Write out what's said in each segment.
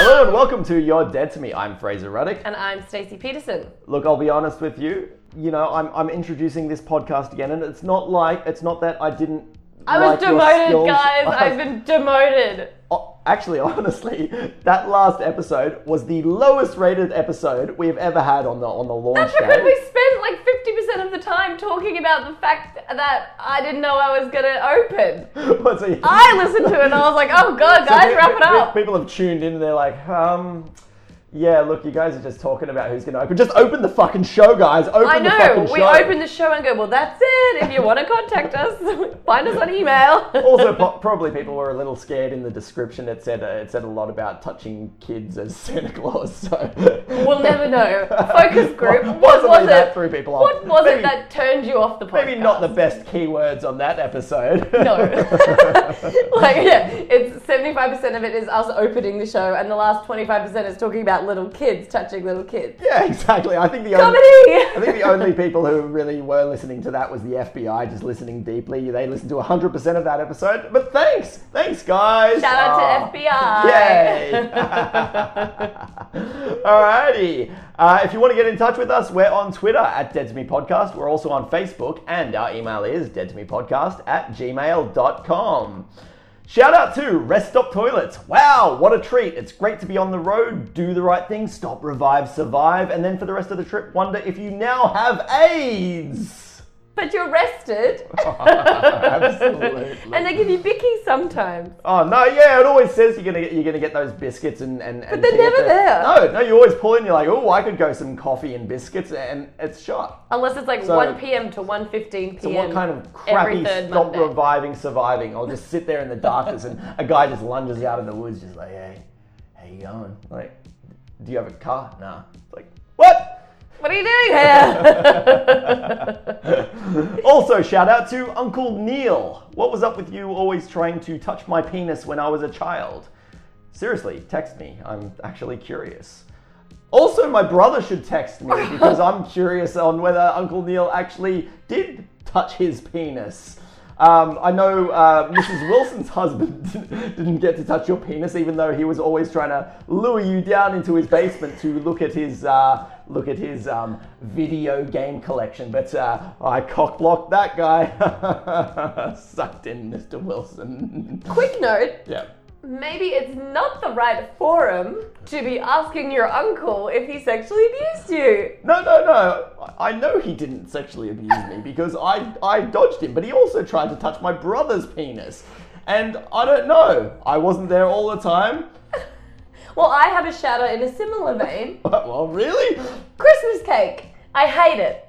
Hello and welcome to You're Dead to Me. I'm Fraser Ruddick. And I'm Stacey Peterson. Look, I'll be honest with you. You know, I'm, I'm introducing this podcast again, and it's not like it's not that I didn't. I was like demoted, guys. I've been demoted. Oh, Actually, honestly, that last episode was the lowest rated episode we've ever had on the on the launch That's because day. we spent like 50% of the time talking about the fact that I didn't know I was going to open. What's it? I listened to it and I was like, oh god, guys, pe- wrap it up. People have tuned in and they're like, um, yeah, look, you guys are just talking about who's going to open. Just open the fucking show, guys. Open I the fucking know. We show. open the show and go, well, that's it. If you want to contact us, find us on email. also, po- probably people were a little scared in the description. It said uh, it said a lot about touching kids as Santa Claus. So we'll never know. Focus group. What was it? threw people off. What was Maybe- it that turned you off the podcast? Maybe not the best keywords on that episode. No. like, yeah, it's 75% of it is us opening the show, and the last 25% is talking about little kids touching little kids. yeah, exactly. I think the only, I think the only people who really were listening to that was the FBI, just listening deeply. They listened to 100% of that episode. But thanks, thanks, guys. Shout out Ah. to FBI. Yay! Alrighty. Uh, if you want to get in touch with us, we're on Twitter at Dead to Me Podcast. We're also on Facebook, and our email is dead to me podcast at gmail.com. Shout out to Rest Stop Toilets. Wow, what a treat. It's great to be on the road, do the right thing, stop, revive, survive, and then for the rest of the trip, wonder if you now have AIDS. But you're rested. Absolutely. and they give you Bicky sometimes. Oh no, yeah, it always says you're gonna get, you're gonna get those biscuits and and. and they're never the- there. No, no, you always pull in. You're like, oh, I could go some coffee and biscuits, and it's shot. Unless it's like So- 1 p.m. to 1.15 p.m. So what kind of crappy third stop Monday. reviving surviving? I'll just sit there in the darkness, and a guy just lunges out of the woods, just like, hey, how you going? Like, do you have a car? Nah. It's like, what? What are you doing here? Also, shout out to Uncle Neil. What was up with you always trying to touch my penis when I was a child? Seriously, text me. I'm actually curious. Also, my brother should text me because I'm curious on whether Uncle Neil actually did touch his penis. Um, I know uh, Mrs. Wilson's husband didn't get to touch your penis, even though he was always trying to lure you down into his basement to look at his uh, look at his um, video game collection. But uh, I cockblocked that guy. Sucked in, Mr. Wilson. Quick note. yeah. Maybe it's not the right forum to be asking your uncle if he sexually abused you. No, no, no. I know he didn't sexually abuse me because I, I dodged him, but he also tried to touch my brother's penis. And I don't know. I wasn't there all the time. Well, I have a shadow in a similar vein. Well, really? Christmas cake. I hate it.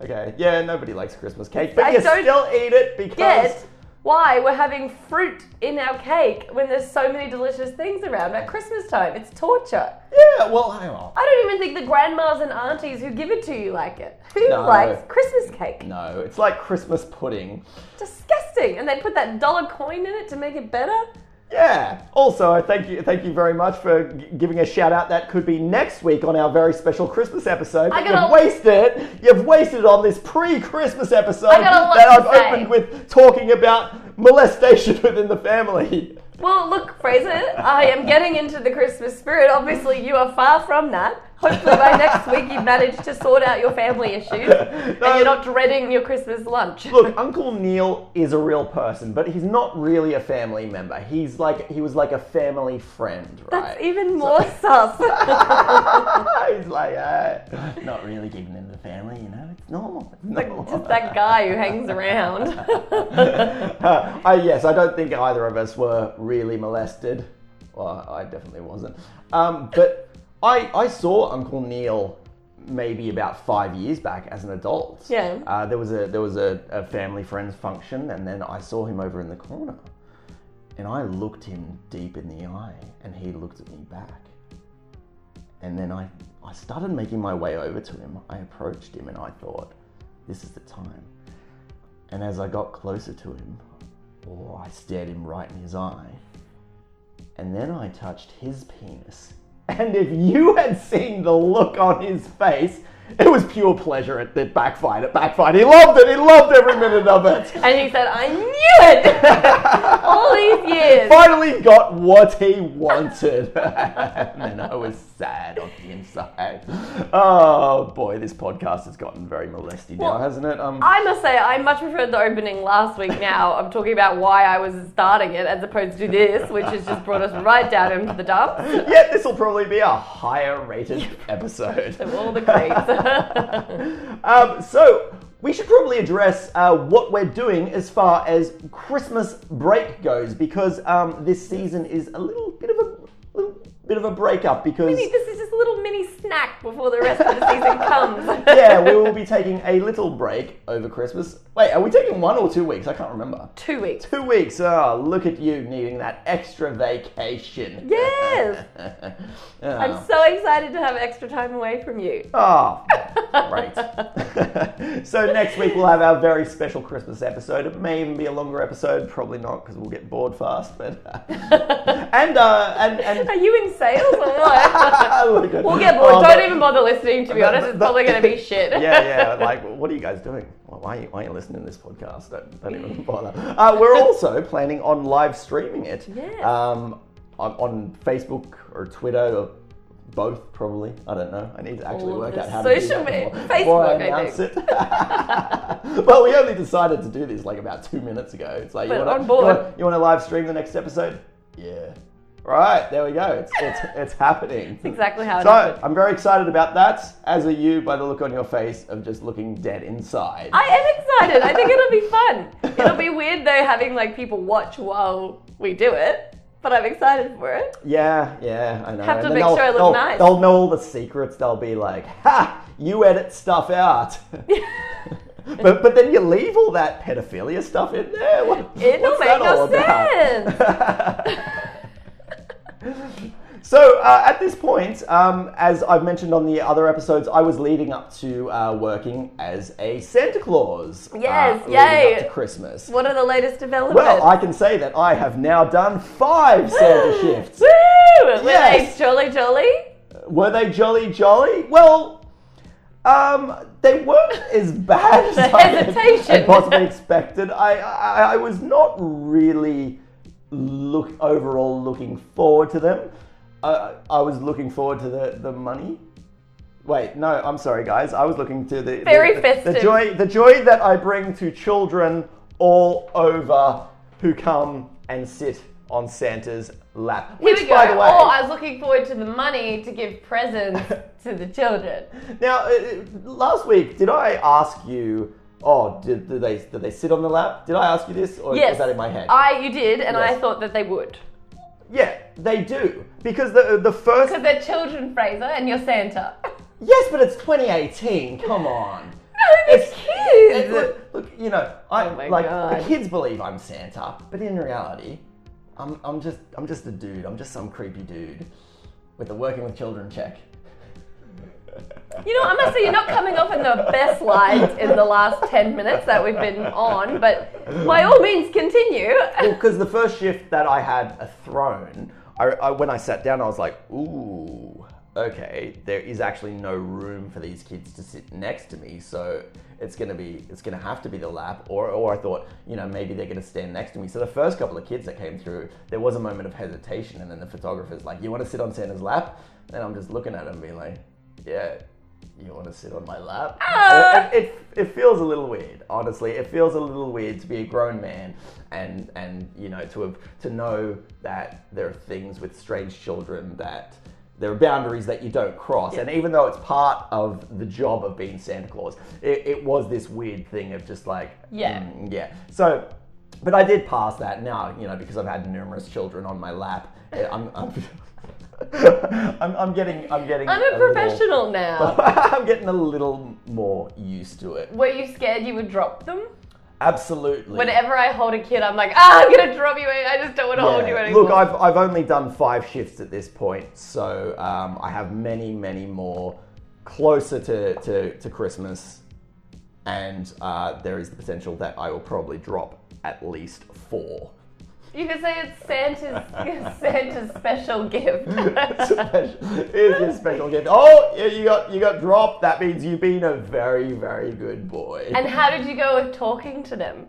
Okay, yeah, nobody likes Christmas cake, but I you still eat it because. Get why we're having fruit in our cake when there's so many delicious things around at Christmas time. It's torture. Yeah, well, hang on. I don't even think the grandmas and aunties who give it to you like it. Who No. likes Christmas cake? No, it's like Christmas pudding. Disgusting. And they put that dollar coin in it to make it better. Yeah. Also, thank you, thank you very much for g- giving a shout out. That could be next week on our very special Christmas episode. I got you've wasted. You've wasted on this pre-Christmas episode I got a lot that I've say. opened with talking about molestation within the family. Well, look, Fraser, I am getting into the Christmas spirit. Obviously, you are far from that. Hopefully, by next week, you've managed to sort out your family issues and you're not dreading your Christmas lunch. Look, Uncle Neil is a real person, but he's not really a family member. He's like he was like a family friend, right? That's even more so, sus. he's like, uh, not really keeping in the family, you know. It's normal. It's normal. Just that guy who hangs around. Uh, I, yes, I don't think either of us were really molested. Well, I definitely wasn't. Um, but I, I saw Uncle Neil maybe about five years back as an adult. Yeah. Uh, there was a there was a, a family friends function, and then I saw him over in the corner, and I looked him deep in the eye, and he looked at me back. And then I I started making my way over to him. I approached him, and I thought, this is the time. And as I got closer to him, oh, I stared him right in his eye. And then I touched his penis. And if you had seen the look on his face, It was pure pleasure. It, it backfired. It backfired. He loved it. He loved every minute of it. And he said, I knew it! All these years. Finally got what he wanted. and then I was sad on the inside. Oh boy, this podcast has gotten very molesty now, Well, hasn't it? Um, I must say, I much preferred the opening last week now I'm talking about why I was starting it as opposed to this, which has just brought us right down into the dumps yeah, this will probably be a higher rated episode. of all the creeps. Um, so we should probably address uh, what we're doing as far as Christmas break goes, because um, this season is a little bit of a little bit of a breakup because this is just a little mini snack before the rest of the season comes. yeah, we will be taking a little break over Christmas. Wait, are we taking one or two weeks? I can't remember. Two weeks. Two weeks. Oh, look at you needing that extra vacation. Yes! Oh. I'm so excited to have extra time away from you. Oh, great. so next week we'll have our very special Christmas episode. It may even be a longer episode, probably not because we'll get bored fast. But and uh, and and Are you in sales or what? We'll get bored. Oh, Don't but- even bother listening, to be honest. It's probably going to be shit. yeah, yeah. Like, what are you guys doing? Why, are you, why are you listening to this podcast? Don't, don't even bother. Uh, we're also planning on live streaming it. Yes. Um, on, on Facebook or Twitter or both, probably. I don't know. I need to actually All work out how to do social that media- before, before I Facebook, I announce it. well, we only decided to do this like about two minutes ago. It's like, you But want you want to live stream the next episode? Yeah. Right, there we go. It's, it's, it's happening. Exactly how it So happened. I'm very excited about that, as are you by the look on your face of just looking dead inside. I am excited. I think it'll be fun. It'll be weird though having like people watch while we do it, but I'm excited for it. yeah, yeah, I know. Have to make sure I look nice. They'll know all the secrets. They'll be like, "Ha! You edit stuff out." but but then you leave all that pedophilia stuff in there. What, It'll what's make that no sense. So uh, at this point, um, as I've mentioned on the other episodes, I was leading up to uh, working as a Santa Claus. Yes, uh, yay. up to Christmas. What are the latest developments? Well, I can say that I have now done five Santa shifts. Woo! Were Yes. they jolly jolly? Were they jolly jolly? Well, um, they weren't as bad as I had- possibly expected. I, I, I was not really look overall looking forward to them. Uh, I was looking forward to the, the money. Wait, no, I'm sorry, guys. I was looking to the Very the, the, the joy the joy that I bring to children all over who come and sit on Santa's lap. Here Which, by the way, oh, I was looking forward to the money to give presents to the children. Now, uh, last week, did I ask you? Oh, did, did they did they sit on the lap? Did I ask you this, or Yes, was that in my head? I you did, and I thought that they would yeah, they do because the the first. because they're children, Fraser, and you're Santa. Yes, but it's 2018. Come on. No, It's kids. look, look, you know, I Oh like God. the kids believe I'm Santa, but in reality, I'm I'm just I'm just a dude. I'm just some creepy dude with a working with children check. You know, I must say you're not coming off in the best light in the last ten minutes that we've been on, but by all means continue. Well, because the first shift that I had a throne, I, I, when I sat down, I was like, ooh, okay, there is actually no room for these kids to sit next to me, so it's gonna be, it's gonna have to be the lap, or, or I thought, you know, maybe they're gonna stand next to me. So the first couple of kids that came through, there was a moment of hesitation, and then the photographer's like, you want to sit on Santa's lap? And I'm just looking at him, being like, yeah. You want to sit on my lap? Ah. It, it, it feels a little weird, honestly. It feels a little weird to be a grown man and and you know to have to know that there are things with strange children that there are boundaries that you don't cross. And even though it's part of the job of being Santa Claus, it, it was this weird thing of just like Yeah. mm, yeah. So, but I did pass that now, you know, because I've had numerous children on my lap. I'm. I'm I'm, I'm getting, I'm getting. I'm a little- professional now. I'm getting a little more used to it. Were you scared you would drop them? Absolutely. Whenever I hold a kid, I'm like, ah, I'm gonna drop you. I just don't want to hold you anymore. Look, I've, I've only done five shifts at this point, so um, I have many, many more closer to, to, to Christmas, and uh, there is the potential that I will probably drop at least four. You could say it's Santa's Santa's special gift. special, here's your special gift. Oh, yeah, you got you got dropped. That means you've been a very very good boy. and how did you go with talking to them?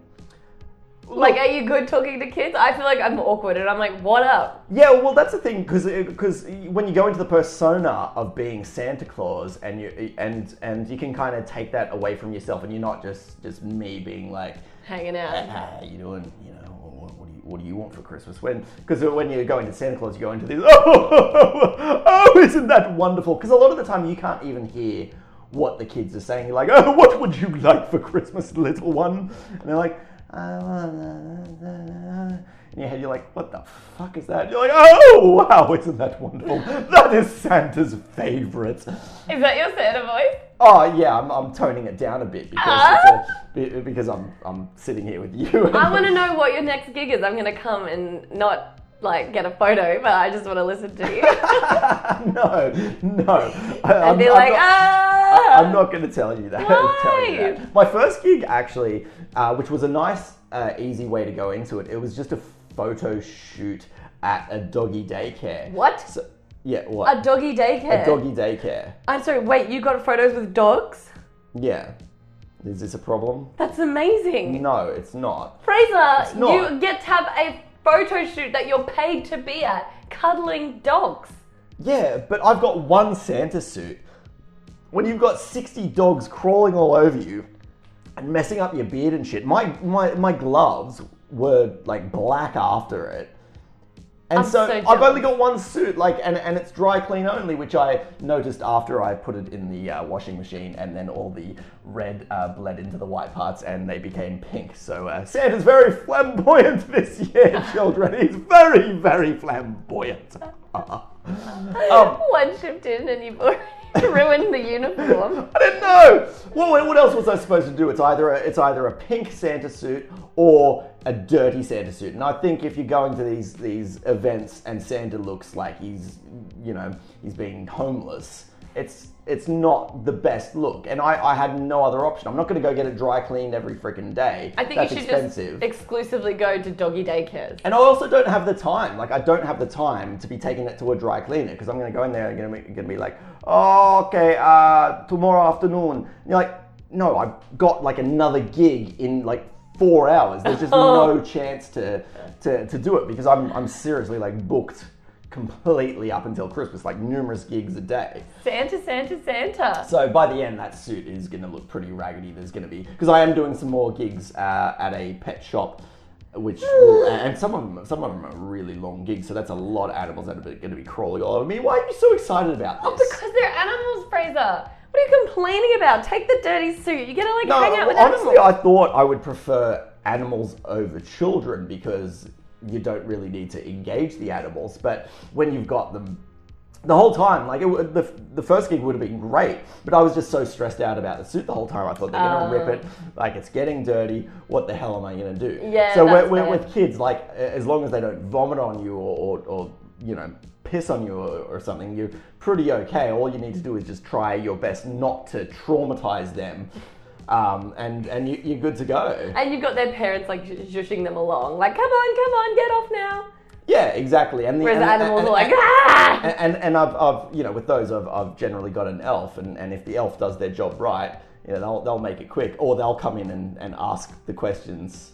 Like, are you good talking to kids? I feel like I'm awkward, and I'm like, "What up?" Yeah, well, that's the thing because because uh, when you go into the persona of being Santa Claus and you and and you can kind of take that away from yourself, and you're not just just me being like, Hanging out. how you doing? You know, what, what do you what do you want for Christmas? When because when you go into Santa Claus, you go into this. Oh, oh, isn't that wonderful? Because a lot of the time you can't even hear what the kids are saying. You're like, oh, what would you like for Christmas, little one? And they're like. In your head, you're like, what the fuck is that? You're like, oh, wow, isn't that wonderful? That is Santa's favorite. Is that your Santa voice? Oh, yeah, I'm, I'm toning it down a bit because, it's a, because I'm, I'm sitting here with you. I want to know what your next gig is. I'm gonna come and not like get a photo, but I just want to listen to you. no, no. I, I'm- be I'm like, not- ah. I'm not going to tell you that. Why? tell you that. My first gig, actually, uh, which was a nice, uh, easy way to go into it, it was just a photo shoot at a doggy daycare. What? So, yeah, what? A doggy daycare. A doggy daycare. I'm sorry. Wait, you got photos with dogs? Yeah. Is this a problem? That's amazing. No, it's not. Fraser, not. you get to have a photo shoot that you're paid to be at, cuddling dogs. Yeah, but I've got one Santa suit. When you've got 60 dogs crawling all over you and messing up your beard and shit, my, my, my gloves were like black after it. And I'm so, so I've only got one suit, like, and, and it's dry clean only, which I noticed after I put it in the uh, washing machine, and then all the red uh, bled into the white parts, and they became pink. So uh, Santa's very flamboyant this year, children. He's very, very flamboyant. um, One shift in and you've already ruined the uniform. I didn't know. Well, what else was I supposed to do? It's either a, it's either a pink Santa suit or a dirty Santa suit. And I think if you're going to these these events and Santa looks like he's you know he's being homeless, it's it's not the best look. And I, I had no other option. I'm not going to go get it dry cleaned every freaking day. I think That's you should expensive. just exclusively go to doggy daycares. And I also don't have the time. Like I don't have the time to be taking it to a dry cleaner because I'm going to go in there and going to be, going to be like, oh, okay, uh, tomorrow afternoon. And you're like, no, I've got like another gig in like four hours. There's just no chance to, to to do it because I'm I'm seriously like booked completely up until Christmas, like numerous gigs a day. Santa, Santa, Santa. So by the end, that suit is going to look pretty raggedy. There's going to be because I am doing some more gigs uh, at a pet shop, which will, and some of them some of them are really long gigs. So that's a lot of animals that are going to be crawling all over me. Why are you so excited about this? Oh, because they're animals, Fraser. What are you complaining about? Take the dirty suit. You get to like no, hang out with honestly, animals. Honestly, I thought I would prefer animals over children because you don't really need to engage the animals. But when you've got them the whole time, like it, the, the first gig would have been great, but I was just so stressed out about the suit the whole time. I thought they're gonna rip it, oh. like it's getting dirty. What the hell am I gonna do? Yeah, So that's with, fair. with kids, like as long as they don't vomit on you or, or, or you know piss on you or, or something, you're pretty okay. All you need to do is just try your best not to traumatize them, um, and and you, you're good to go. and you've got their parents like sh- shushing them along, like, come on, come on, get off now. Yeah, exactly. And the Whereas and, animals and- are like, and- ah! and, and, and I've, I've, you know, with those, I've, I've generally got an elf, and, and if the elf does their job right, you know, they'll, they'll make it quick, or they'll come in and, and ask the questions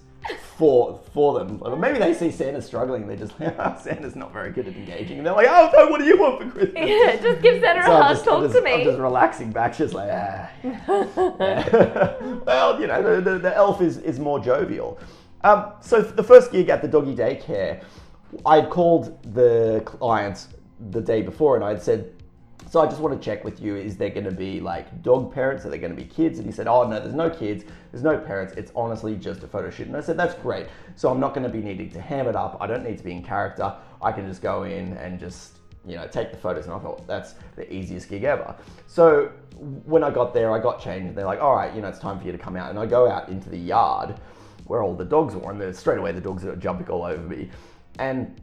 for for them. Maybe they see Santa struggling, they're just like, oh, Santa's not very good at engaging, and they're like, oh, so what do you want for Christmas? Yeah, just give Santa So a just, talk just, to me. I'm just relaxing back, just like, ah. well, you know, the, the, the elf is, is more jovial. Um, so the first gig at the doggy daycare, I had called the client the day before and I'd said, so I just want to check with you, is there going to be like dog parents? Are there going to be kids? And he said, oh no, there's no kids, there's no parents. It's honestly just a photo shoot. And I said, that's great. So I'm not going to be needing to ham it up. I don't need to be in character. I can just go in and just you know, take the photos. And I thought that's the easiest gig ever. So when I got there, I got changed. And they're like, all right, you know, it's time for you to come out. And I go out into the yard where all the dogs were, and straight away the dogs are jumping all over me. And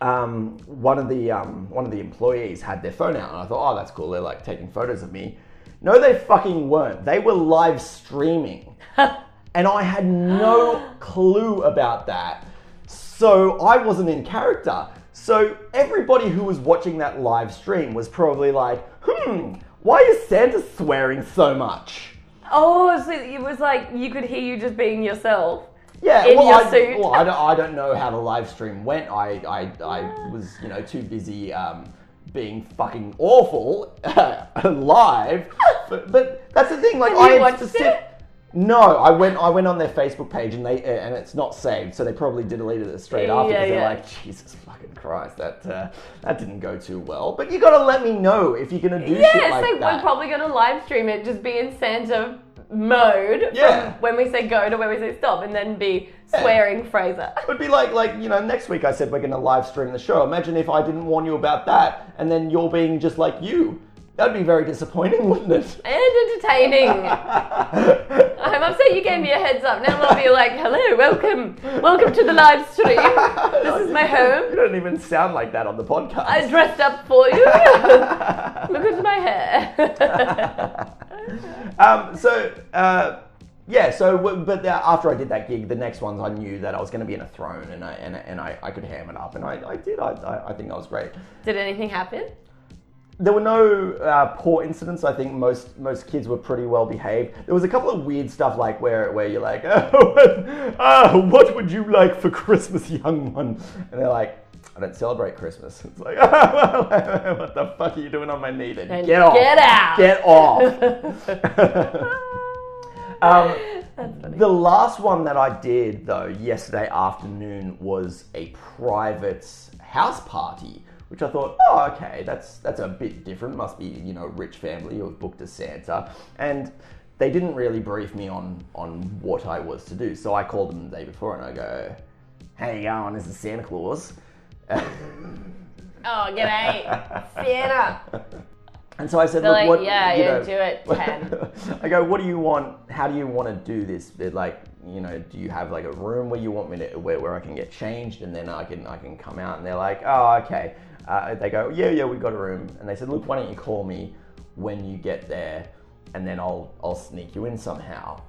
um, one of the um, one of the employees had their phone out, and I thought, oh, that's cool. They're like taking photos of me. No, they fucking weren't. They were live streaming, and I had no clue about that. So I wasn't in character. So everybody who was watching that live stream was probably like, hmm, why is Santa swearing so much? Oh, so it was like you could hear you just being yourself. Yeah, In well, your I, suit. well, I don't, I don't know how the live stream went. I, I, I was, you know, too busy um, being fucking awful live. But, but that's the thing. Like, Have I you had watched to sit. it? No, I went. I went on their Facebook page and they and it's not saved, so they probably deleted it straight after Yeah, because they're yeah. like, Jesus fucking Christ, that uh, that didn't go too well. But you got to let me know if you're gonna do Yeah, shit so like we're that. probably going to live stream it, just be in Santa mode Yeah. from when we say go to when we say stop, and then be Yeah. swearing Fraser. It would be like, like you know, next week I said we're going to live stream the show. Imagine if I didn't warn you about that, and then you're being just like you. That'd be very disappointing, wouldn't it? And entertaining. I'm upset you gave me a heads up. Now I'll be like, hello, welcome, welcome to the live stream. This is my home. You don't even sound like that on the podcast. I dressed up for you. Look at my hair. um, so uh, yeah, so but after I did that gig, the next ones I knew that I was going to be in a throne, and I and, and I, I could ham it up, and I, I did. I, I I think that was great. Did anything happen? There were no uh, poor incidents. I think most most kids were pretty well behaved. There was a couple of weird stuff like where where you're like, oh, uh, what would you like for Christmas, young one? And they're like, I don't celebrate Christmas. It's like, what the fuck are you doing on my knee? Then Then get off. get out. Get off. um, the last one that I did though yesterday afternoon was a private house party, which I thought, oh, okay, that's that's a bit different. Must be you know a rich family who have booked a Santa, and they didn't really brief me on on what I was to do. So I called them the day before and I go, "How you going? This is Santa Claus." Oh, g'day, Santa. And so I said, They're "Look, like, what? yeah, you yeah, know, do it, 10. I go, what do you want? How do you want to do this? Bit like, you know, do you have like a room where you want me to where, where I can get changed and then I can I can come out? And they're like, oh, okay. Uh, they go, yeah, yeah, we've got a room. And they said, look, why don't you call me when you get there, and then I'll I'll sneak you in somehow.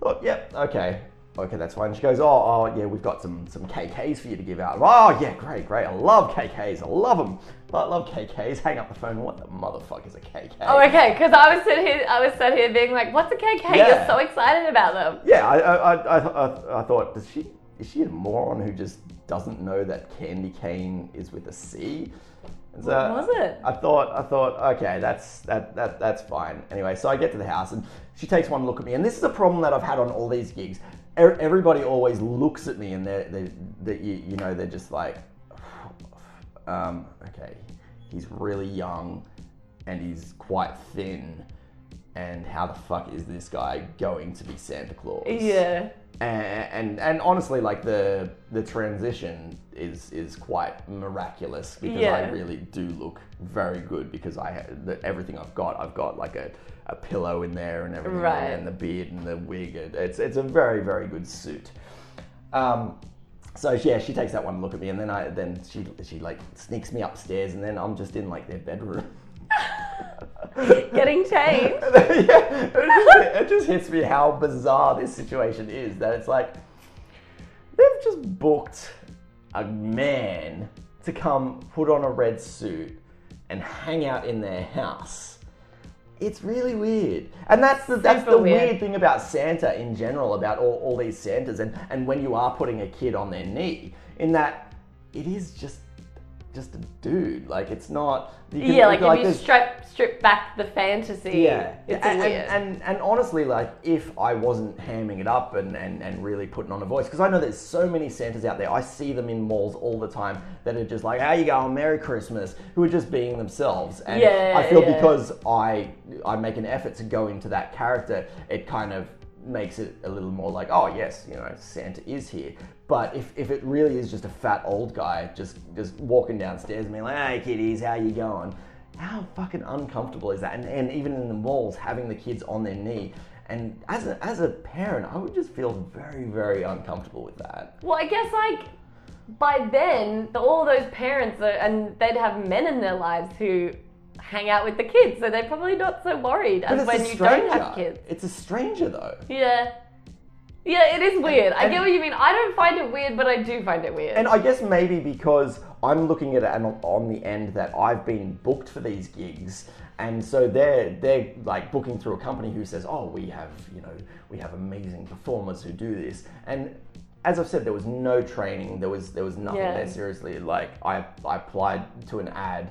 Thought, yep, okay. Okay, that's fine. She goes, oh, oh, yeah, we've got some some KKs for you to give out. Oh, yeah, great, great. I love KKs. I love them. I love KKs. Hang up the phone. What the motherfuck is a KK? Oh, okay. Because I was sitting here, I was sat here being like, "What's a KK?" Yeah. You're so excited about them. Yeah, I, I, I, I, I thought, does she is she a moron who just doesn't know that candy cane is with a C? So What was it? I thought, I thought, okay, that's that, that that's fine. Anyway, so I get to the house and she takes one look at me, and this is a problem that I've had on all these gigs. Everybody always looks at me, and they're, they they you, you know, they're just like, um, okay, he's really young, and he's quite thin. And how the fuck is this guy going to be Santa Claus? Yeah. and, and and honestly, like the the transition is is quite miraculous because I really do look very good because I the, everything I've got. I've got like a, a pillow in there and everything, Right. and the beard and the wig. It- It's it's a very very good suit. Um, so yeah, she takes that one look at me, and then I then she she like sneaks me upstairs, and then I'm just in like their bedroom. Getting changed. yeah, it just, it just hits me how bizarre this situation is. That it's like they've just booked a man to come put on a red suit and hang out in their house. It's really weird, and that's the that's Super the weird. weird thing about Santa in general, about all, all these Santas, and and when you are putting a kid on their knee, in that it is just just a dude. Like it's not. You can- Yeah, like, if you strip strip back the fantasy, yeah, it's and, weird. And, and and honestly, like if I wasn't hamming it up and, and, and really putting on a voice, because I know there's so many Santas out there. I see them in malls all the time that are just like, "How you going? Merry Christmas," who are just being themselves. And Yeah, I feel yeah. because I I make an effort to go into that character, it kind of makes it a little more like, oh yes, you know, Santa is here. But if, if it really is just a fat old guy just just walking downstairs and being like, hey kiddies, how you going? How fucking uncomfortable is that? And, and even in the malls, having the kids on their knee. And as a, as a parent, I would just feel very, very uncomfortable with that. well, I guess like by then, the, all those parents are, and they'd have men in their lives who hang out with the kids, so they're probably not so worried But as when you don't have kids. It's a stranger though. Yeah. Yeah, it is weird. I get what you mean. I don't find it weird, but I do find it weird. And I guess maybe because I'm looking at it and on- on the end that I've been booked for these gigs, and so they're they're like booking through a company who says, "Oh, we have you know we have amazing performers who do this," and as I've said, there was no training. There was there was nothing Yeah. there. Seriously, like I I applied to an ad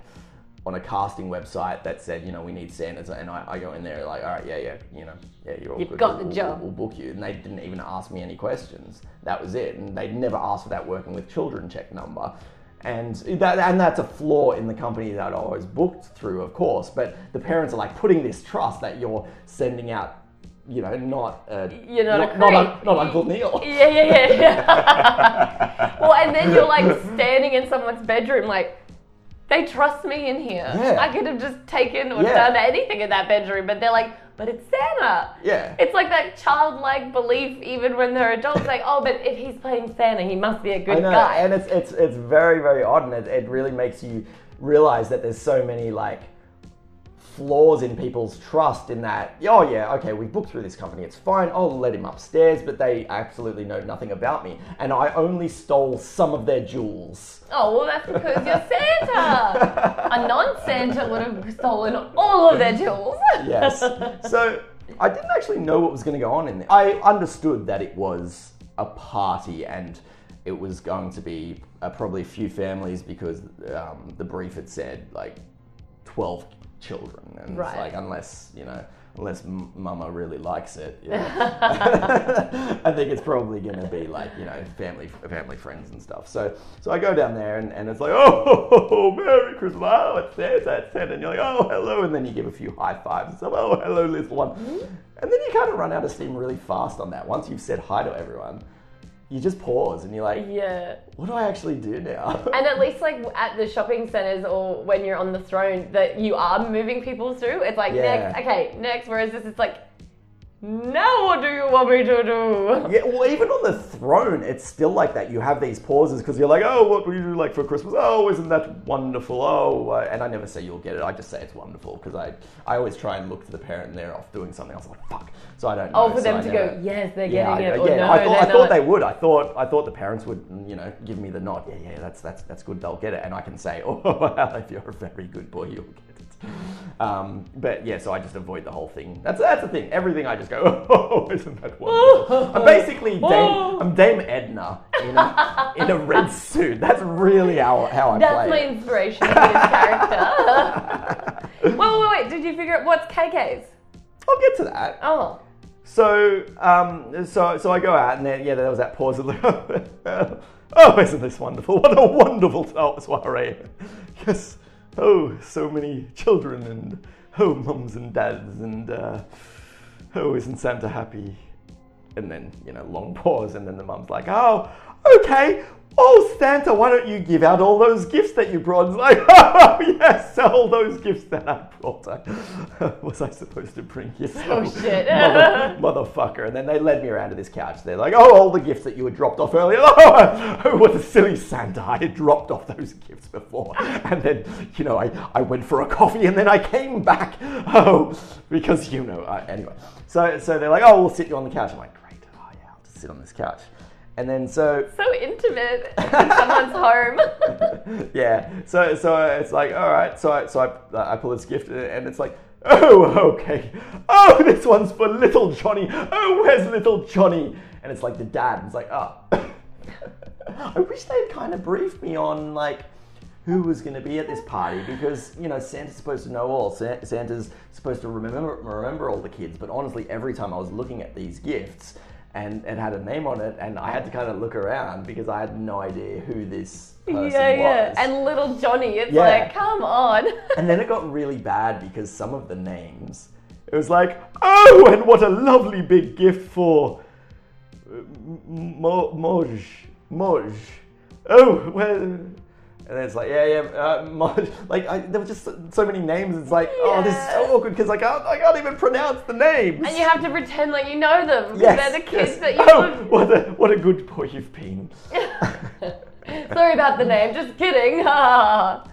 on a casting website that said, you know, we need Santas, and I, I go in there like, all right, yeah, yeah, you know, yeah, you're all You've good. got We'll- the job. We'll, we'll book you, and they didn't even ask me any questions. That was it, and they'd never asked for that working with children check number. And that, and that's a flaw in the company that I was booked through, of course. But the parents are like putting this trust that you're sending out, you know, not uh, You're not a not, not, not Uncle Neil. Yeah, yeah, yeah, yeah. well, and then you're like standing in someone's bedroom, like, they trust me in here. Yeah. I could have just taken or Yeah. done anything in that bedroom, but they're like, but it's Santa. Yeah. It's like that childlike belief, even when they're adults, like, oh, but if he's playing Santa, he must be a good I know, guy. and it's it's it's very very odd, and it, it really makes you realize that there's so many like flaws in people's trust in that. Oh yeah, okay, we've booked through this company, it's fine. I'll let him upstairs, but they absolutely know nothing about me, and I only stole some of their jewels. Oh, well, that's because you're Santa. a non Santa would have stolen all of their jewels. Yes. so I didn't actually know what was going to go on in there. I understood that it was a party and it was going to be uh, probably a few families because um, the brief had said like 12 children. And Right. it's like, unless, you know, unless mama really likes it, you know. I think it's probably going to be like, you know, family family friends and stuff. So so I go down there and, and it's like, oh, Merry Christmas. Oh, it's Santa, it's Santa. And you're like, oh, hello. And then you give a few high fives and stuff. Oh, hello, little one. Mm-hmm. And then you kind of run out of steam really fast on that. Once you've said hi to everyone, you just pause and you're like, yeah. what do I actually do now? And at least like at the shopping centers or when you're on the throne that you are moving people through, it's like Yeah. next, okay, next. Whereas this is like, now what do you want me to do? Yeah, well, even on the throne, it's still like that. You have these pauses because you're like, oh, what will you do like for Christmas? Oh, isn't that wonderful? Oh, uh, and I never say you'll get it. I just say it's wonderful because I, I always try and look to the parent and they're off doing something else. I'm like, fuck. So I don't know. Oh, for so them I to never- go, yes, they're Yeah, getting I, it, or yeah, no, I thought, I thought they would. I thought I thought the parents would, you know, give me the nod. Yeah, yeah, that's that's that's good. They'll get it, and I can say, oh, well, if you're a very good boy, you'll get it. Um, but yeah, so I just avoid the whole thing. That's that's the thing. Everything I just go, oh, isn't that wonderful? I'm basically Dame, I'm Dame Edna in a, in a red suit. That's really how how I That's my play. it. inspiration for this character. wait, wait, wait. Did you figure out what's KK's? I'll get to that. Oh. So, um, so, so I go out, and then yeah, there was that pause of like, oh, isn't this wonderful? What a wonderful so- soiree! Yes, oh, so many children, and oh, mums and dads, and uh, oh, isn't Santa happy? And then you know, long pause, and then the mum's like, oh, okay. Oh, Santa, why don't you give out all those gifts that you brought? It's like, oh, yes, all those gifts that I brought. Was I supposed to bring gifts? Oh, shit. Mother- motherfucker. And then they led me around to this couch. They're like, oh, all the gifts that you had dropped off earlier. Oh, oh, what a silly Santa. I had dropped off those gifts before. And then, you know, I, I went for a coffee and then I came back. Oh, because, you know, I, anyway. So, so they're like, oh, we'll sit you on the couch. I'm like, great. Oh, yeah, I'll just sit on this couch. And then so So intimate in someone's home. yeah. So so it's like all right. So I so I, I pull this gift and it's like oh okay. Oh this one's for little Johnny. Oh where's little Johnny? And it's like the dad. It's like oh. I wish they'd kind of briefed me on like who was going to be at this party because you know Santa's supposed to know all. Sa- Santa's supposed to remember remember all the kids. But honestly, every time I was looking at these gifts and it had a name on it, and I had to kind of look around because I had no idea who this person yeah, yeah. was. And little Johnny, it's Yeah. like, come on. And then it got really bad because some of the names, it was like, oh, and what a lovely big gift for uh, Mo- Moj, Moj. Oh, well. And then it's like, yeah, yeah, uh, Moj. Like, I, there were just so, so many names. It's like, oh, this is so awkward because I can't, I can't even pronounce the names. And you have to pretend like you know them because yes, they're the kids yes. that you Oh, love. what a, what a good boy you've been. Sorry about the name, just kidding. Now,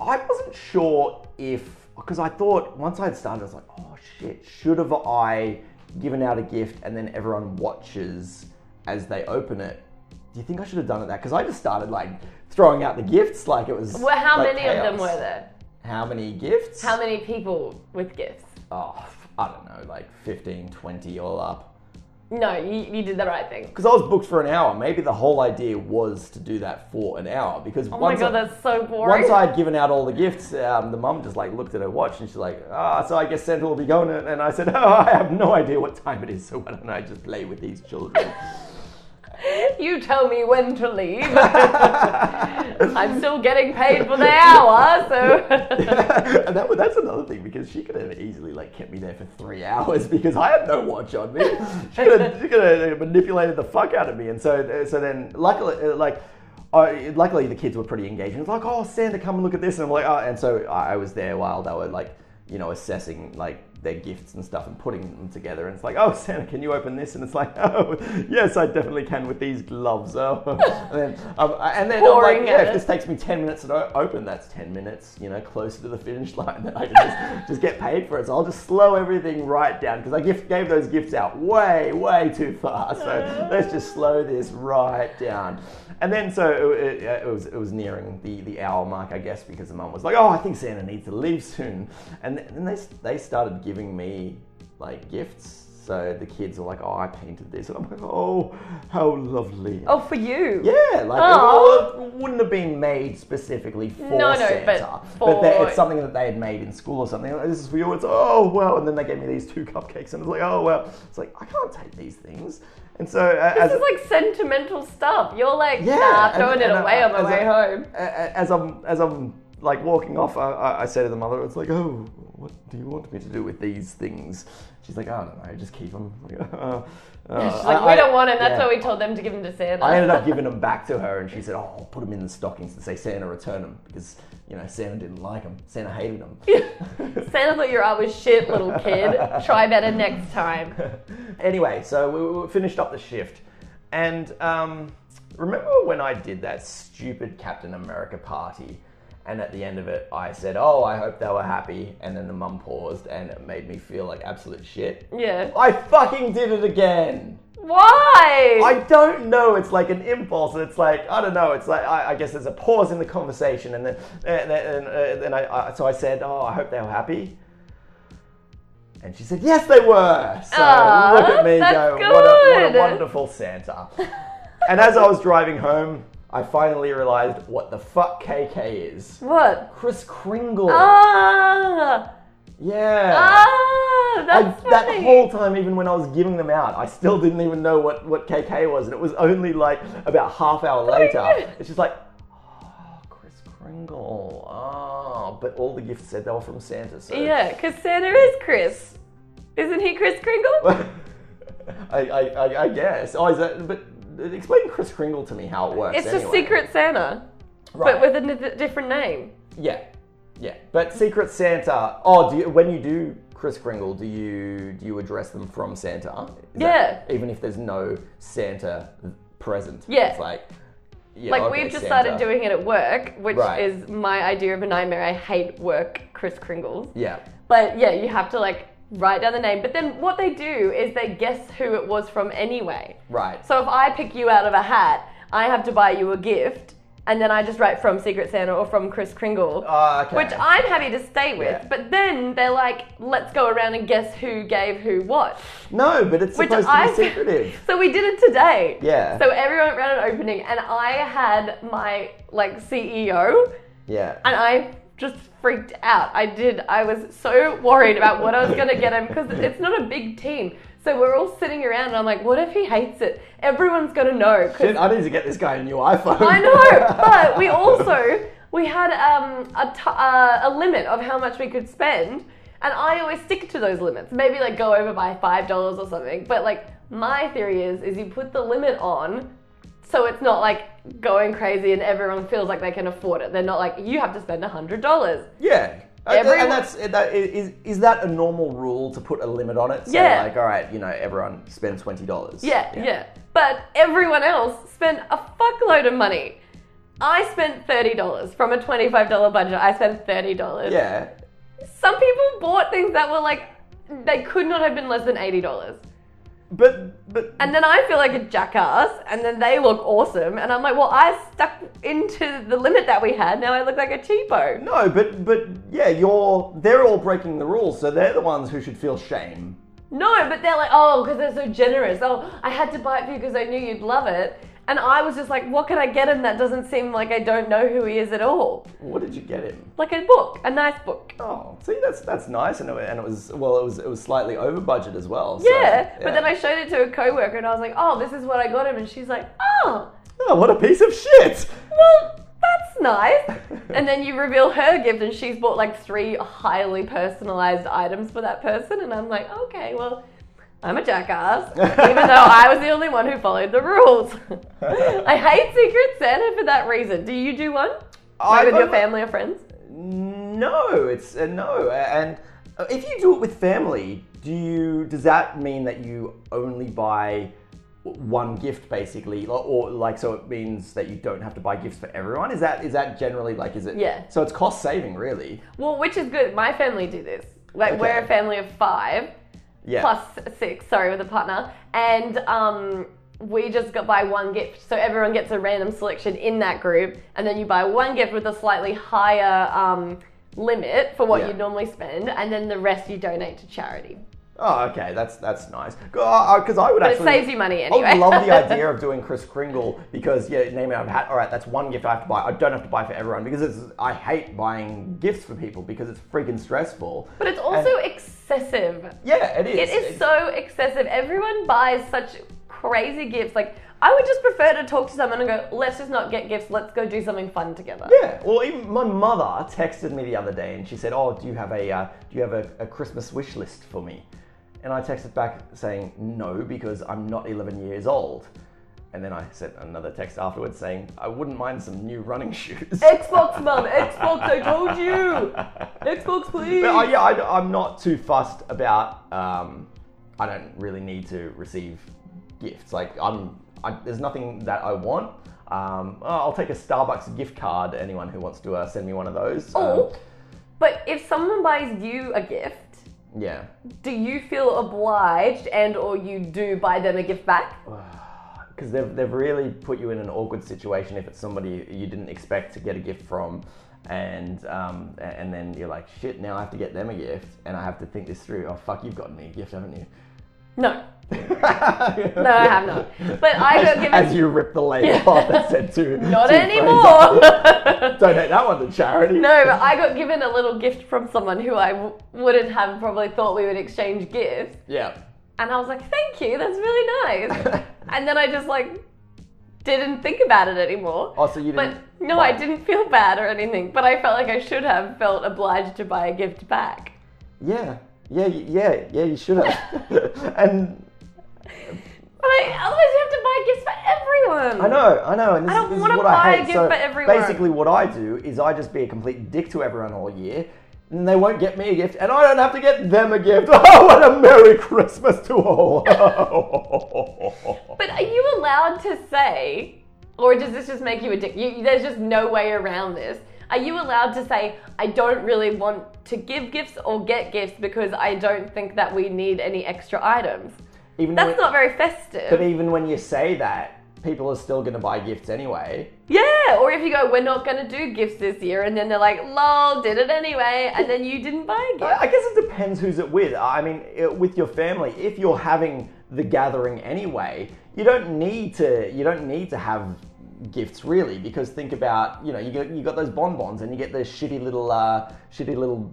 I wasn't sure if because I thought once I had started, I was like, oh shit, should have I given out a gift and then everyone watches as they open it. Do you think I should have done it that? Because I just started like throwing out the gifts like it was. Well, how like, many of them were there? How many gifts? How many people with gifts? Oh, I don't know, like 15, 20 all up. No, you, you did the right thing. Because I was booked for an hour. Maybe the whole idea was to do that for an hour. Because Oh my once god, I, that's so boring. once I had given out all the gifts, um, the mum just like looked at her watch and she's like, "Ah, so I guess Santa will be going." And I said, "Oh, I have no idea what time it is, so why don't I just play with these children?" You tell me when to leave. I'm still getting paid for the hour, so. and that, that's another thing because she could have easily like kept me there for three hours because I had no watch on me. She could have, she could have manipulated the fuck out of me, and so so then luckily uh, like. I, luckily, the kids were pretty engaging. It's like, oh, Santa, come and look at this, and I'm like, oh, and so I was there while they were like, you know, assessing like their gifts and stuff and putting them together. And it's like, oh, Santa, can you open this? And it's like, oh, yes, I definitely can with these gloves. Oh, and then, um, and then I'm like, yeah, if this takes me 10 minutes to open, that's 10 minutes, you know, closer to the finish line that I can just, just get paid for it. So I'll just slow everything right down because I gift, gave those gifts out way, way too fast. So let's just slow this right down. And then so it, it, it was it was nearing the, the hour mark, I guess, because the mum was like, "Oh, I think Santa needs to leave soon," and then they they started giving me like gifts. So the kids are like, "Oh, I painted this," and I'm like, "Oh, how lovely!" Oh, for you? Yeah, like Aw. it, it wouldn't have been made specifically for No, no, Santa, but but they- it's something that they had made in school or something. Like, this is for you. It's oh well, and then they gave me these two cupcakes, and it's like oh well. It's like I can't take these things, and so uh, This is like sentimental stuff. You're like, Yeah, nah, throwing it and, uh, away on my way I- home. as I'm as I'm like walking off, I, I, say to the mother, "It's like, oh, what do you want me to do with these things?" She's like, "I don't know, just keep them." Uh, uh, She's like, we don't want it. That's yeah. why we told them to give them to Santa. I ended up giving them back to her, and she said, "Oh, I'll put them in the stockings and say Santa return them because you know Santa didn't like them. Santa hated them." Santa thought your art was shit, little kid. Try better next time. anyway, so we, we finished up the shift, and um, remember when I did that stupid Captain America party, and at the end of it, I said, "Oh, I hope they were happy," and then the mum paused, and it made me feel like absolute shit. Yeah. I fucking did it again. Why? I don't know. It's like an impulse. It's like I don't know. It's like I, I guess there's a pause in the conversation, and then and then, and, uh, then I, I so I said, "Oh, I hope they were happy." And she said, "Yes, they were." So Aw, look at me go, "What a, what a wonderful Santa!" and as I was driving home, I finally realized what the fuck KK is. what? Kris Kringle. Ah, yeah. ah, I, that's that whole time, even when I was giving them out, I still didn't even know what, what KK was, and it was only like about half hour later. It's just like, oh, Kris Kringle. Oh, but all the gifts said they were from Santa. So Yeah, because Santa is Chris. Isn't he Kris Kringle? I, I, I, I guess. Oh, is that? But explain Kris Kringle to me how it works. It's anyway. just Secret Santa, right. but with a n- different name. yeah, yeah. But Secret Santa. Oh, do you, when you do Kris Kringle, do you do you address them from Santa? Is that- even if there's no Santa present. Yeah. It's like. Yeah, Like okay, we've just Santa. started doing it at work, which Right. is my idea of a nightmare. I hate work Kris Kringles. Yeah. But yeah, you have to like write down the name. But then what they do is they guess who it was from anyway. Right. So if I pick you out of a hat, I have to buy you a gift, and then I just write from Secret Santa or from Kris Kringle. Ah, okay. Which I'm happy to stay with, Yeah. but then they're like, let's go around and guess who gave who what. No, but it's Which supposed to be secretive. So we did it today. Yeah. So everyone went around an opening, and I had my like CEO, Yeah. and I just freaked out. I did. I was so worried about what I was gonna get him because it's not a big team. So we're all sitting around, and I'm like, what if he hates it? Everyone's gonna know. Shit, I need to get this guy a new iPhone. I know, but we also we had um, a, t- uh, a limit of how much we could spend, and I always stick to those limits. Maybe like go over by five dollars or something. But like my theory is, is you put the limit on, so it's not like going crazy and everyone feels like they can afford it. They're not like you have to spend a hundred dollars. Yeah. Everyone- and that's that, is is that a normal rule to put a limit on it? So Yeah. like, all right, you know, everyone spend twenty dollars. Yeah, yeah, But everyone else spent a fuckload of money. I spent thirty dollars from a twenty-five dollar budget. I spent thirty dollars. Yeah. Some people bought things that were like they could not have been less than eighty dollars. But but And then I feel like a jackass, and then they look awesome, and I'm like, well, I stuck into the limit that we had. Now I look like a cheapo. no, but but yeah, you're they're all breaking the rules, so they're the ones who should feel shame. No, but they're like, oh, because they're so generous. Oh, I had to buy it for you because I knew you'd love it. And I was just like, what can I get him that doesn't seem like I don't know who he is at all? What did you get him? Like a book, a nice book. Oh, see, that's that's nice, and it, and it was well, it was it was slightly over budget as well. so, Yeah, but then I showed it to a coworker and I was like, oh, this is what I got him. And she's like, oh, oh, what a piece of shit! well, that's nice. and then you reveal her gift and she's bought like three highly personalized items for that person. And I'm like, okay, well, I'm a jackass, even though I was the only one who followed the rules. I hate Secret Santa for that reason. Do you do one? Like with your family or friends? No, it's uh, no, and uh, if you do it with family, do you? Does that mean that you only buy one gift basically, or, or like so it means that you don't have to buy gifts for everyone? Is that is that generally like is it? Yeah. So it's cost saving, really. Well, which is good. My family do this. Like, we're a family of five. Yeah. plus six, sorry, with a partner. And um, we just got buy one gift. So everyone gets a random selection in that group, and then you buy one gift with a slightly higher um, limit for what Yeah. you normally spend, and then the rest you donate to charity. Oh, okay, that's that's nice. Because I would But it actually. saves you money I anyway. would love the idea of doing Kris Kringle because yeah, name it out of hat. All right, that's one gift I have to buy. I don't have to buy for everyone because it's. I hate buying gifts for people because it's freaking stressful. But it's also excessive. Yeah, it is. It is so excessive. Everyone buys such crazy gifts. Like, I would just prefer to talk to someone and go, let's just not get gifts, let's go do something fun together. Yeah, well, even my mother texted me the other day and she said, "Oh, do you have a uh, do you have a, a Christmas wish list for me?" And I texted back saying, "No, because I'm not 11 years old." And then I sent another text afterwards saying, "I wouldn't mind some new running shoes." Xbox, mum, Xbox, I told you. Xbox, please. But uh, yeah, I, am not too fussed about. Um, I don't really need to receive gifts. Like I'm, I, there's nothing that I want. Um, oh, I'll take a Starbucks gift card. Anyone who wants to uh, send me one of those. Um, Oh, but if someone buys you a gift, yeah. do you feel obliged and or you do buy them a gift back? because they've, they've really put you in an awkward situation if it's somebody you didn't expect to get a gift from and um, and then you're like shit now I have to get them a gift and I have to think this through oh fuck you've gotten me a gift haven't you No. No, I have not. But I got given as you rip the label off that said to not to anymore. Donate that one to charity no, but I got given a little gift from someone who I w- wouldn't have probably thought we would exchange gifts. yeah And I was like, thank you, that's really nice. and then I just like didn't think about it anymore. oh so you But didn't no, buy I didn't feel bad or anything. But I felt like I should have felt obliged to buy a gift back. yeah yeah yeah yeah you should have and But I, otherwise, you have to buy gifts for everyone. I know, I know, and this, I don't this is wanna what buy I a hate. gift so for everyone. basically, what I do is I just be a complete dick to everyone all year, and they won't get me a gift, and I don't have to get them a gift. Oh, what a Merry Christmas to all! But are you allowed to say, or does this just make you a dick? You, there's just no way around this. Are you allowed to say, I don't really want to give gifts or get gifts because I don't think that we need any extra items? Even That's when, not very festive. But even when you say that, people are still going to buy gifts anyway. yeah, or if you go, we're not going to do gifts this year, and then they're like, lol, did it anyway, and then you didn't buy a gift. I guess it depends who's it with. I mean, it- with your family, if you're having the gathering anyway, you don't need to. You don't need to have gifts really, because think about you know you got you got those bonbons and you get those shitty little uh, shitty little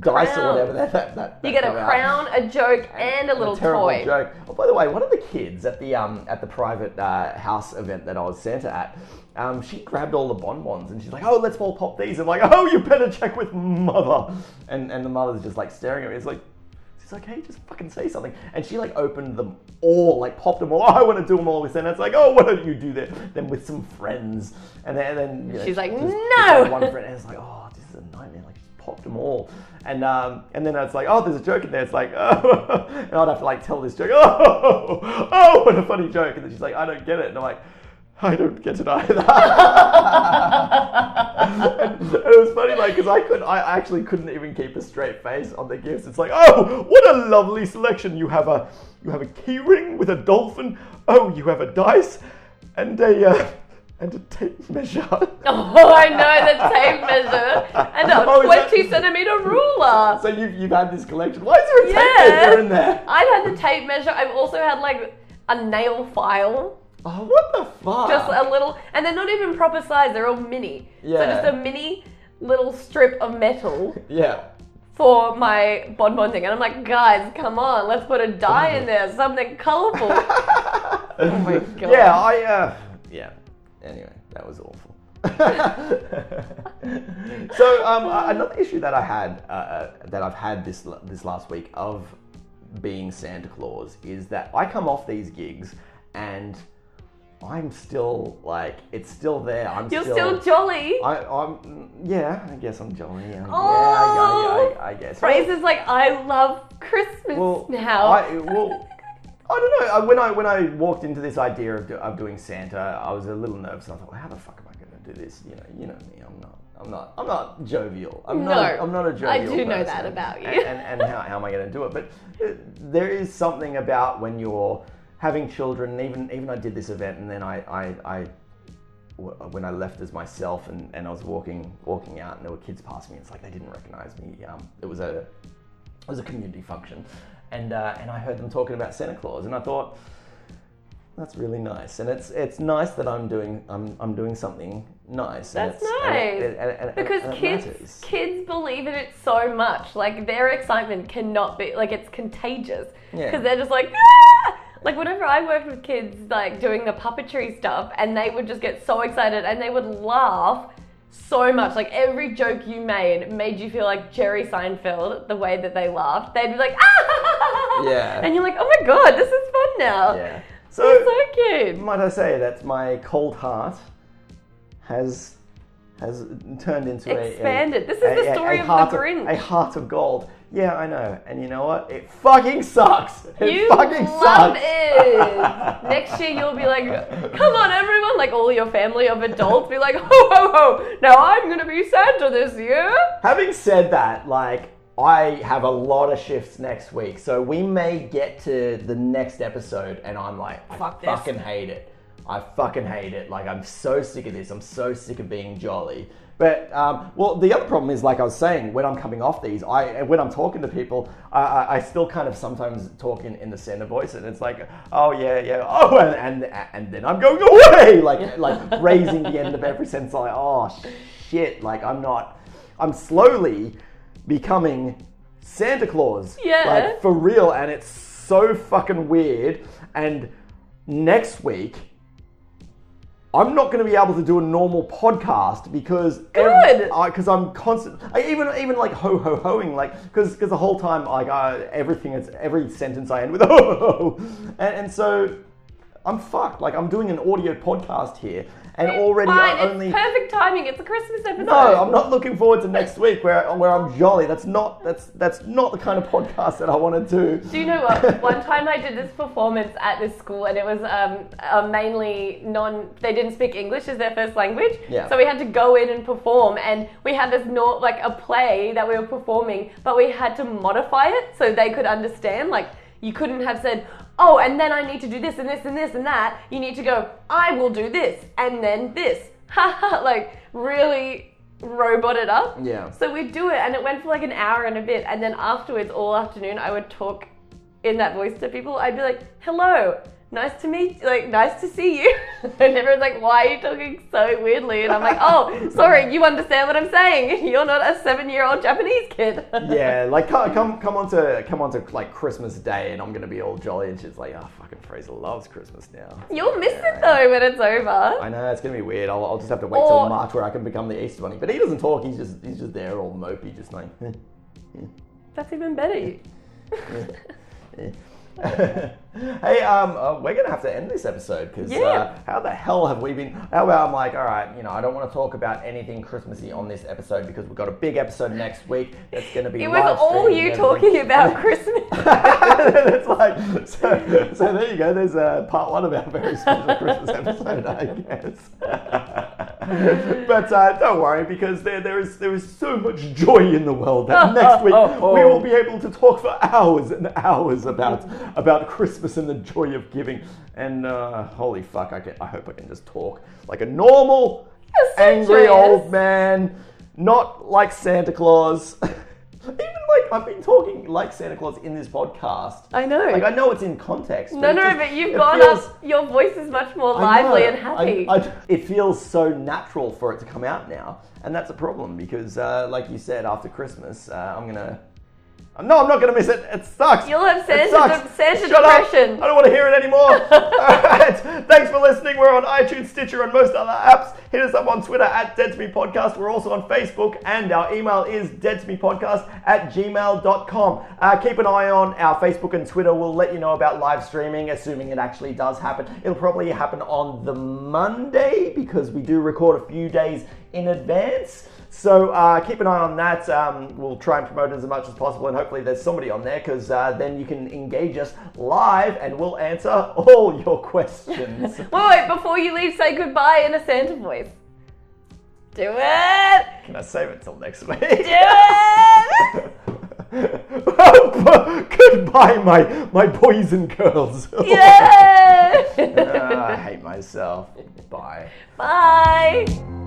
dice or whatever that that, that You get a out. crown, a joke, and a little terrible toy. joke. Oh, by the way, one of the kids at the um at the private uh, house event that I was Santa at, um, she grabbed all the bonbons and she's like, "Oh, let's all pop these." I'm like, "Oh, you better check with mother." And and the mother's just like staring at me. It's like. She's like, hey, just fucking say something. And she like opened them all, like popped them all. Oh, I want to do them all with Santa. It's like, oh, why don't you do that? Then with some friends. And then, and then you know, She's like, just- just, "No!" like, one friend. And it's like, oh, this is a nightmare. Like, popped them all. And um, and then it's like, oh, there's a joke in there. It's like, oh, and I'd have to like tell this joke. Oh, oh, what a funny joke. And then she's like, I don't get it. And I'm like, I don't get it either. and, and it was funny, like, because I couldn't. I actually couldn't even keep a straight face on the gifts. It's like, oh, what a lovely selection! You have a, you have a key ring with a dolphin. Oh, you have a dice, and a, uh, and a tape measure. Oh, I know the tape measure and a Oh, is that- 20 centimeter ruler. So you've, you've had this collection. Why is there a tape Yeah. measure in there? I've had the tape measure. I've also had like a nail file. Oh, what the fuck? Just a little, and they're not even proper size, they're all mini. Yeah. So just a mini little strip of metal yeah. for my bonbon thing. And I'm like, guys, come on, let's put a die in there, something colorful. oh my God. Yeah, I. Uh, yeah. Anyway, that was awful. so um, another issue that I had uh, uh, that I've had this this last week of being Santa Claus is that I come off these gigs and I'm still like it's still there. I'm You're still jolly. I, I'm yeah. I guess I'm jolly. Yeah, Oh. yeah, I, I, I guess. Phrases like, I love Christmas Well, now. I, well, I don't know. When I when I walked into this idea of, do, of doing Santa, I was a little nervous. I thought, well, how the fuck am I going to do this? You know, you know me. I'm not. I'm not. I'm not jovial. I'm not. No, I'm not a jovial. I do know that about you. And, and, and how, how am I going to do it? But uh, there is something about when you're having children. and Even even I did this event, and then I I. I when I left as myself and, and I was walking walking out and there were kids past me, it's like they didn't recognize me. Um, it was a it was a community function, and uh, and I heard them talking about Santa Claus, and I thought that's really nice, and it's it's nice that I'm doing I'm, I'm doing something nice. That's and nice. it- and- and- and- because kids kids believe in it so much. Like their excitement cannot be like it's contagious. Yeah. Because they're just like ah! Like whenever I worked with kids like doing the puppetry stuff and they would just get so excited and they would laugh so much. Like every joke you made made you feel like Jerry Seinfeld, the way that they laughed. They'd be like, ah! Yeah. And you're like, oh my god, this is fun now. Yeah. So, So so cute. might I say that my cold heart has has turned into a- a Expanded. This is a- the story a of the heart Grinch. a heart of gold. Yeah, I know. And you know what? It fucking sucks. It You fucking love sucks. it. Next year you'll be like, come on everyone, like all your family of adults be like, ho ho ho, now I'm gonna be Santa this year. Having said that, like I have a lot of shifts next week, so we may get to the next episode and I'm like, I Fuck this. fucking hate it. I fucking hate it. Like I'm so sick of this. I'm so sick of being jolly. But um, well, the other problem is, like I was saying, when I'm coming off these, I when I'm talking to people, I, I, I still kind of sometimes talk in, in the Santa voice, and it's like, oh yeah, yeah, oh, and and, and then I'm going away, like like raising the end of every sentence, like oh shit, like I'm not, I'm slowly becoming Santa Claus, Yeah. like for real, and it's so fucking weird. And next week, I'm not going to be able to do a normal podcast because Good. because I'm constant. I even even like ho ho hoing like because because the whole time like uh, everything it's every sentence I end with ho ho ho, and, and so I'm fucked. Like I'm doing an audio podcast here, and already Fine, only. it's perfect timing. It's a Christmas episode. No, I'm not looking forward to next week where where I'm jolly. That's not that's that's not the kind of podcast that I want to do. Do you know what? One time I did this performance at this school, and it was um, uh, mainly non. They didn't speak English as their first language, Yeah. so we had to go in and perform. And we had this not like a play that we were performing, but we had to modify it so they could understand. Like you couldn't have said, "Oh, and then I need to do this and this and this and that." You need to go, "I will do this and then this." Like really robot it up. Yeah. So we'd do it, and it went for like an hour and a bit. And then afterwards, all afternoon, I would talk in that voice to people. I'd be like, "Hello, nice to meet, like, nice to see you." and everyone's like, "Why are you talking so weirdly?" And I'm like, "Oh, sorry, you understand what I'm saying. You're not a seven-year-old Japanese kid." yeah, like come come on to come on to like Christmas Day, and I'm gonna be all jolly, and she's like, "Oh, fucking Fraser loves Christmas now." You'll miss it though when it's over. I know it's gonna be weird. I'll, I'll just have to wait Or- till March where I can become the Easter Bunny. But he doesn't talk. He's just he's just there all mopey, just like. That's even better. hey, um, uh, we're gonna have to end this episode because uh, how the hell have we been? How about I'm like, all right, you know, I don't want to talk about anything Christmassy on this episode because we've got a big episode next week that's gonna be. It was all you talking about Christmas. it's like so, so. There you go. There's uh, part one of our very special Christmas episode, I guess. but uh, don't worry because there, there is there is so much joy in the world that next week we will be able to talk for hours and hours about about Christmas and the joy of giving. And uh, holy fuck, I can, I hope I can just talk like a normal, so angry joyous. old man, not like Santa Claus. Even like I've been talking like Santa Claus in this podcast. I know. Like I know it's in context. no, no, just- but you've gone feels- up. Your voice is much more lively know. and happy. I- I- it feels so natural for it to come out now, and that's a problem because, uh, like you said, after Christmas, uh, I'm gonna. No, I'm not gonna miss it. It sucks. You'll have Santa de- Santa Shut up. I don't want to hear it anymore. All right. Thanks for listening. We're on iTunes, Stitcher, and most other apps. Hit us up on Twitter at Dead to Me Podcast. We're also on Facebook, and our email is dead to me podcast at gmail.com. Uh, keep an eye on our Facebook and Twitter. We'll let you know about live streaming, assuming it actually does happen. It'll probably happen on the Monday because we do record a few days in advance. So uh, keep an eye on that. Um, we'll try and promote it as much as possible, and hopefully there's somebody on there because uh, then you can engage us live, and we'll answer all your questions. Wait, wait, before you leave, say goodbye in a Santa voice. Do it! can I save it till next week? Do it! Goodbye, my my boys and girls. Yeah! Ah, I hate myself. Bye. Bye!